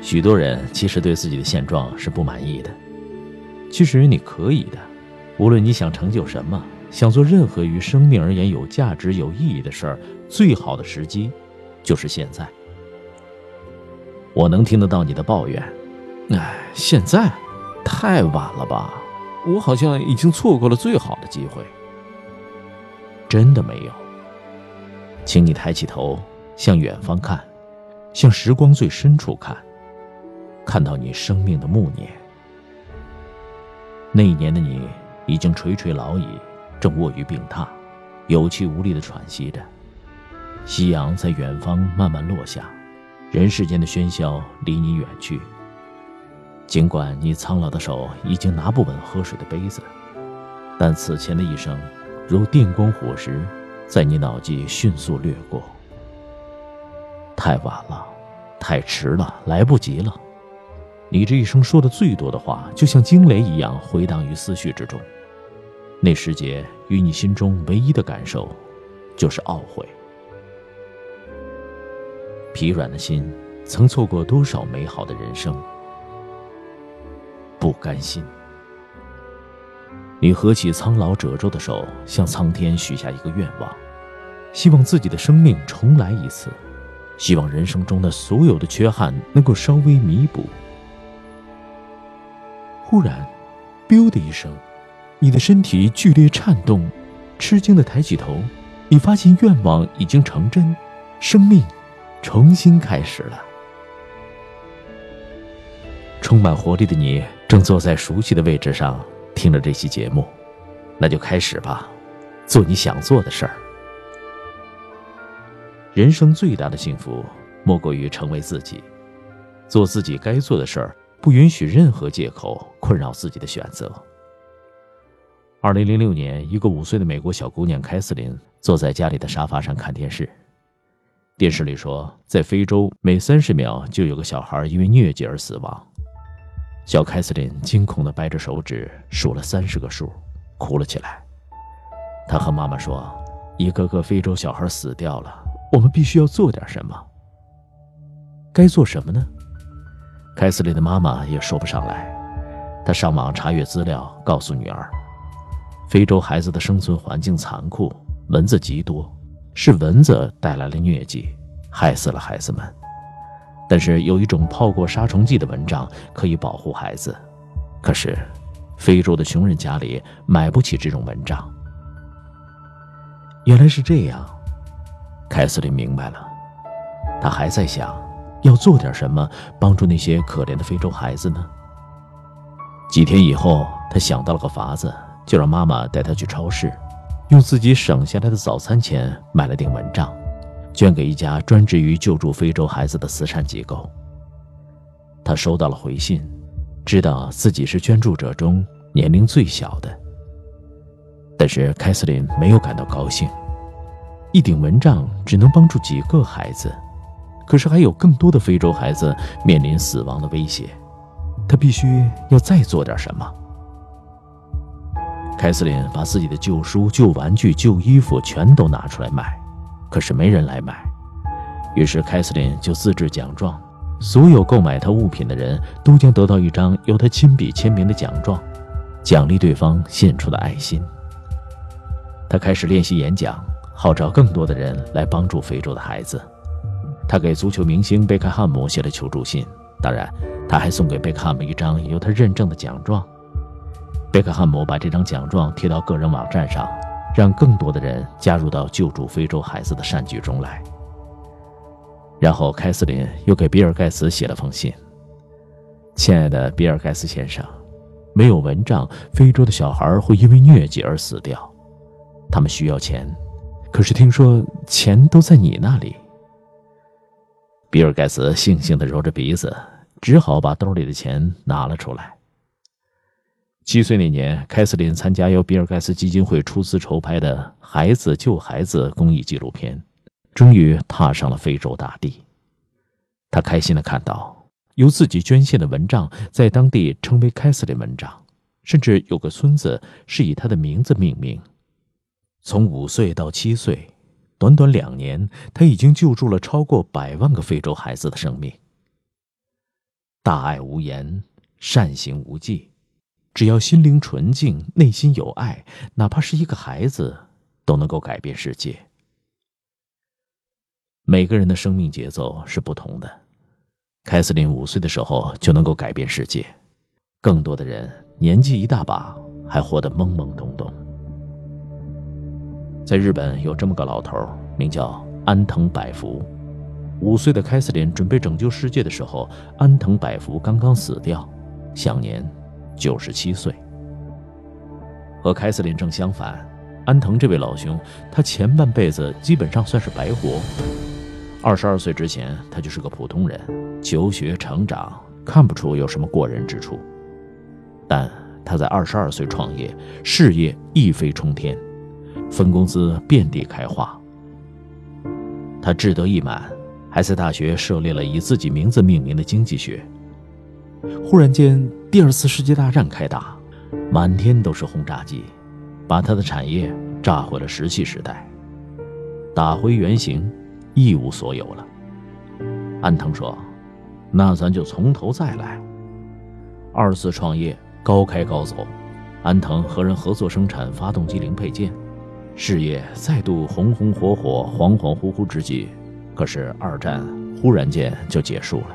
许多人其实对自己的现状是不满意的。其实你可以的，无论你想成就什么，想做任何于生命而言有价值、有意义的事儿，最好的时机就是现在。我能听得到你的抱怨，哎，现在太晚了吧？我好像已经错过了最好的机会。真的没有，请你抬起头，向远方看，向时光最深处看。看到你生命的暮年，那一年的你已经垂垂老矣，正卧于病榻，有气无力地喘息着。夕阳在远方慢慢落下，人世间的喧嚣离你远去。尽管你苍老的手已经拿不稳喝水的杯子，但此前的一生，如电光火石，在你脑际迅速掠过。太晚了，太迟了，来不及了。你这一生说的最多的话，就像惊雷一样回荡于思绪之中。那时节，与你心中唯一的感受，就是懊悔。疲软的心，曾错过多少美好的人生？不甘心。你合起苍老褶皱的手，向苍天许下一个愿望，希望自己的生命重来一次，希望人生中的所有的缺憾能够稍微弥补。忽然，“biu” 的一声，你的身体剧烈颤动，吃惊的抬起头，你发现愿望已经成真，生命重新开始了。充满活力的你正坐在熟悉的位置上，听着这期节目，那就开始吧，做你想做的事儿。人生最大的幸福，莫过于成为自己，做自己该做的事儿。不允许任何借口困扰自己的选择。二零零六年，一个五岁的美国小姑娘凯瑟琳坐在家里的沙发上看电视。电视里说，在非洲每三十秒就有个小孩因为疟疾而死亡。小凯瑟琳惊恐地掰着手指数了三十个数，哭了起来。她和妈妈说：“一个个非洲小孩死掉了，我们必须要做点什么。该做什么呢？”凯瑟琳的妈妈也说不上来，她上网查阅资料，告诉女儿：非洲孩子的生存环境残酷，蚊子极多，是蚊子带来了疟疾，害死了孩子们。但是有一种泡过杀虫剂的蚊帐可以保护孩子，可是非洲的穷人家里买不起这种蚊帐。原来是这样，凯瑟琳明白了，她还在想。要做点什么帮助那些可怜的非洲孩子呢？几天以后，他想到了个法子，就让妈妈带他去超市，用自己省下来的早餐钱买了顶蚊帐，捐给一家专职于救助非洲孩子的慈善机构。他收到了回信，知道自己是捐助者中年龄最小的。但是凯瑟琳没有感到高兴，一顶蚊帐只能帮助几个孩子。可是还有更多的非洲孩子面临死亡的威胁，他必须要再做点什么。凯瑟琳把自己的旧书、旧玩具、旧衣服全都拿出来卖，可是没人来买。于是凯瑟琳就自制奖状，所有购买她物品的人都将得到一张由她亲笔签名的奖状，奖励对方献出的爱心。他开始练习演讲，号召更多的人来帮助非洲的孩子。他给足球明星贝克汉姆写了求助信，当然，他还送给贝克汉姆一张由他认证的奖状。贝克汉姆把这张奖状贴到个人网站上，让更多的人加入到救助非洲孩子的善举中来。然后，凯瑟琳又给比尔盖茨写了封信：“亲爱的比尔盖茨先生，没有蚊帐，非洲的小孩会因为疟疾而死掉。他们需要钱，可是听说钱都在你那里。”比尔盖茨悻悻地揉着鼻子，只好把兜里的钱拿了出来。七岁那年，凯瑟琳参加由比尔盖茨基金会出资筹拍的《孩子救孩子》公益纪录片，终于踏上了非洲大地。他开心地看到，由自己捐献的蚊帐在当地称为凯瑟琳蚊帐，甚至有个孙子是以他的名字命名。从五岁到七岁。短短两年，他已经救助了超过百万个非洲孩子的生命。大爱无言，善行无忌，只要心灵纯净，内心有爱，哪怕是一个孩子，都能够改变世界。每个人的生命节奏是不同的。凯瑟琳五岁的时候就能够改变世界，更多的人年纪一大把还活得懵懵懂懂。在日本有这么个老头，名叫安藤百福。五岁的凯瑟琳准备拯救世界的时候，安藤百福刚刚死掉，享年九十七岁。和凯瑟琳正相反，安藤这位老兄，他前半辈子基本上算是白活。二十二岁之前，他就是个普通人，求学成长看不出有什么过人之处。但他在二十二岁创业，事业一飞冲天。分公司遍地开花，他志得意满，还在大学设立了以自己名字命名的经济学。忽然间，第二次世界大战开打，满天都是轰炸机，把他的产业炸毁了石器时代，打回原形，一无所有了。安藤说：“那咱就从头再来。”二次创业高开高走，安藤和人合作生产发动机零配件。事业再度红红火火、恍恍惚惚之际，可是二战忽然间就结束了。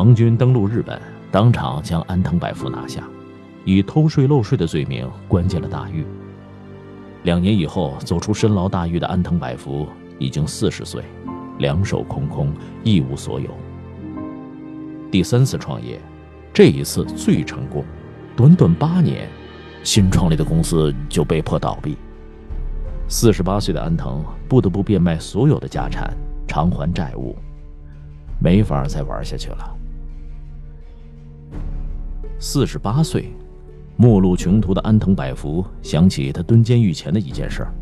盟军登陆日本，当场将安藤百福拿下，以偷税漏税的罪名关进了大狱。两年以后，走出深牢大狱的安藤百福已经四十岁，两手空空，一无所有。第三次创业，这一次最成功，短短八年，新创立的公司就被迫倒闭。四十八岁的安藤不得不变卖所有的家产偿还债务，没法再玩下去了。四十八岁，末路穷途的安藤百福想起他蹲监狱前的一件事儿。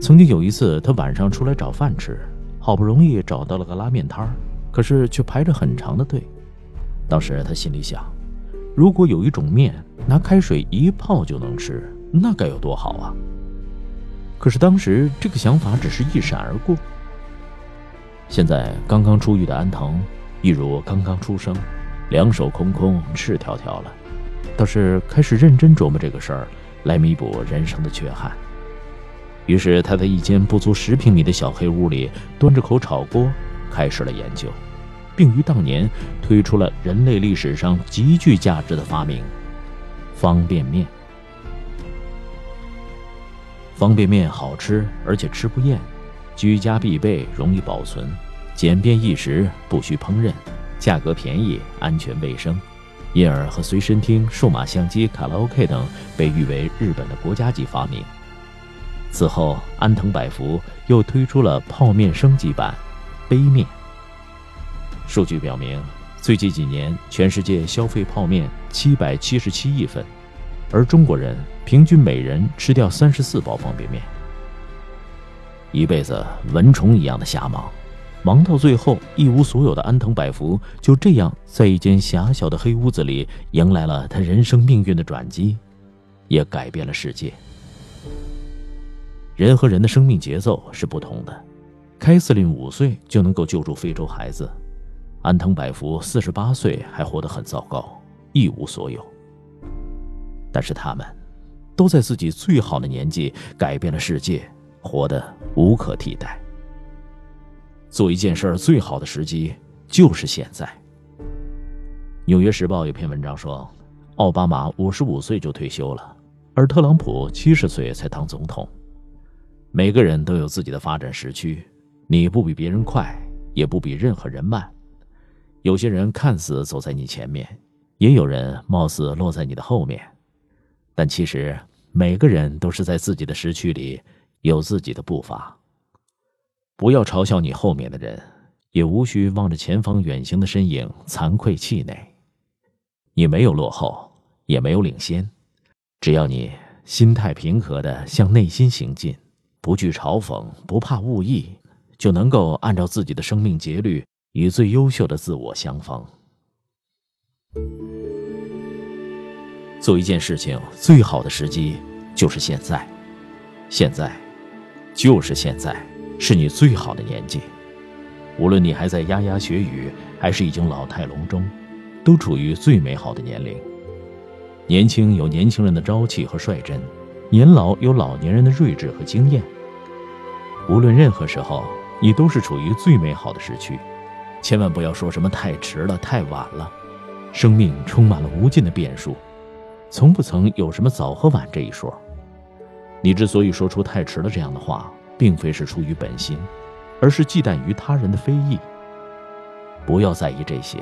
曾经有一次，他晚上出来找饭吃，好不容易找到了个拉面摊儿，可是却排着很长的队。当时他心里想，如果有一种面拿开水一泡就能吃，那该有多好啊！可是当时这个想法只是一闪而过。现在刚刚出狱的安藤，一如刚刚出生，两手空空、赤条条了，倒是开始认真琢磨这个事儿，来弥补人生的缺憾。于是他在一间不足十平米的小黑屋里，端着口炒锅，开始了研究，并于当年推出了人类历史上极具价值的发明——方便面。方便面好吃，而且吃不厌，居家必备，容易保存，简便易食，不需烹饪，价格便宜，安全卫生，因而和随身听、数码相机、卡拉 OK 等被誉为日本的国家级发明。此后，安藤百福又推出了泡面升级版——杯面。数据表明，最近几年全世界消费泡面七百七十七亿份。而中国人平均每人吃掉三十四包方便面，一辈子蚊虫一样的瞎忙，忙到最后一无所有的安藤百福就这样在一间狭小的黑屋子里迎来了他人生命运的转机，也改变了世界。人和人的生命节奏是不同的，凯瑟琳五岁就能够救助非洲孩子，安藤百福四十八岁还活得很糟糕，一无所有。但是他们，都在自己最好的年纪改变了世界，活得无可替代。做一件事最好的时机就是现在。《纽约时报》有篇文章说，奥巴马五十五岁就退休了，而特朗普七十岁才当总统。每个人都有自己的发展时区，你不比别人快，也不比任何人慢。有些人看似走在你前面，也有人貌似落在你的后面。但其实，每个人都是在自己的时区里有自己的步伐。不要嘲笑你后面的人，也无需望着前方远行的身影惭愧气馁。你没有落后，也没有领先，只要你心态平和的向内心行进，不惧嘲讽，不怕误意，就能够按照自己的生命节律，与最优秀的自我相逢。做一件事情最好的时机就是现在，现在，就是现在，是你最好的年纪。无论你还在牙牙学语，还是已经老态龙钟，都处于最美好的年龄。年轻有年轻人的朝气和率真，年老有老年人的睿智和经验。无论任何时候，你都是处于最美好的时区。千万不要说什么太迟了、太晚了。生命充满了无尽的变数，从不曾有什么早和晚这一说。你之所以说出太迟了这样的话，并非是出于本心，而是忌惮于他人的非议。不要在意这些，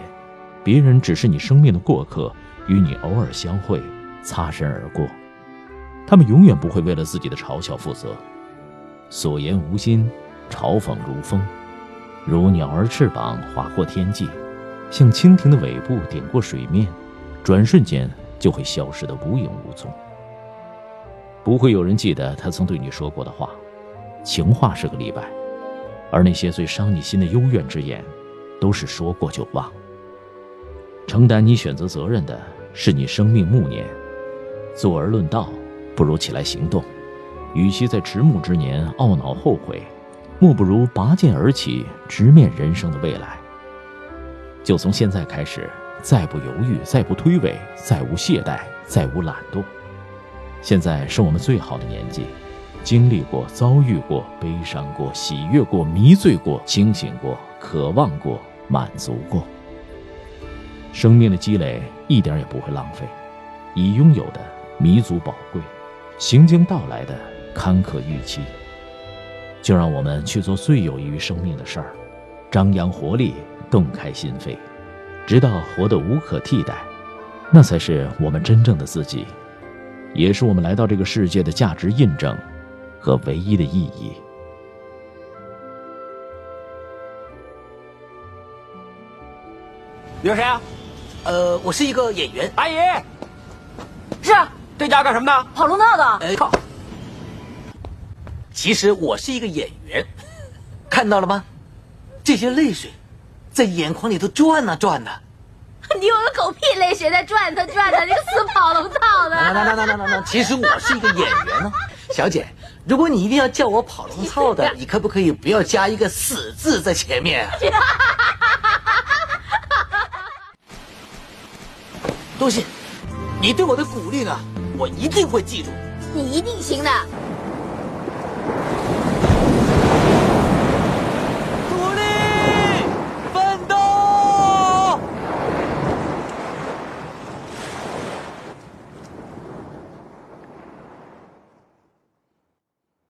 别人只是你生命的过客，与你偶尔相会，擦身而过。他们永远不会为了自己的嘲笑负责。所言无心，嘲讽如风，如鸟儿翅膀划过天际。像蜻蜓的尾部点过水面，转瞬间就会消失得无影无踪。不会有人记得他曾对你说过的话，情话是个例外，而那些最伤你心的幽怨之言，都是说过就忘。承担你选择责任的是你生命暮年，坐而论道，不如起来行动。与其在迟暮之年懊恼后悔，莫不如拔剑而起，直面人生的未来。就从现在开始，再不犹豫，再不推诿，再无懈怠，再无懒惰。现在是我们最好的年纪，经历过、遭遇过、悲伤过、喜悦过、迷醉过、清醒过、渴望过、满足过。生命的积累一点也不会浪费，已拥有的弥足宝贵，行经到来的坎坷预期。就让我们去做最有益于生命的事儿，张扬活力。动开心扉，直到活得无可替代，那才是我们真正的自己，也是我们来到这个世界的价值印证和唯一的意义。你是谁啊？呃，我是一个演员。阿姨，是这家干什么的？跑龙套的。哎靠！其实我是一个演员，看到了吗？这些泪水。在眼眶里头转呐转呐，你有个狗屁泪水在转它转它，你个死跑龙套的！那那那那那那那，其实我是一个演员呢，小姐，如果你一定要叫我跑龙套的，你可不可以不要加一个死字在前面？多谢，你对我的鼓励呢，我一定会记住。你一定行的。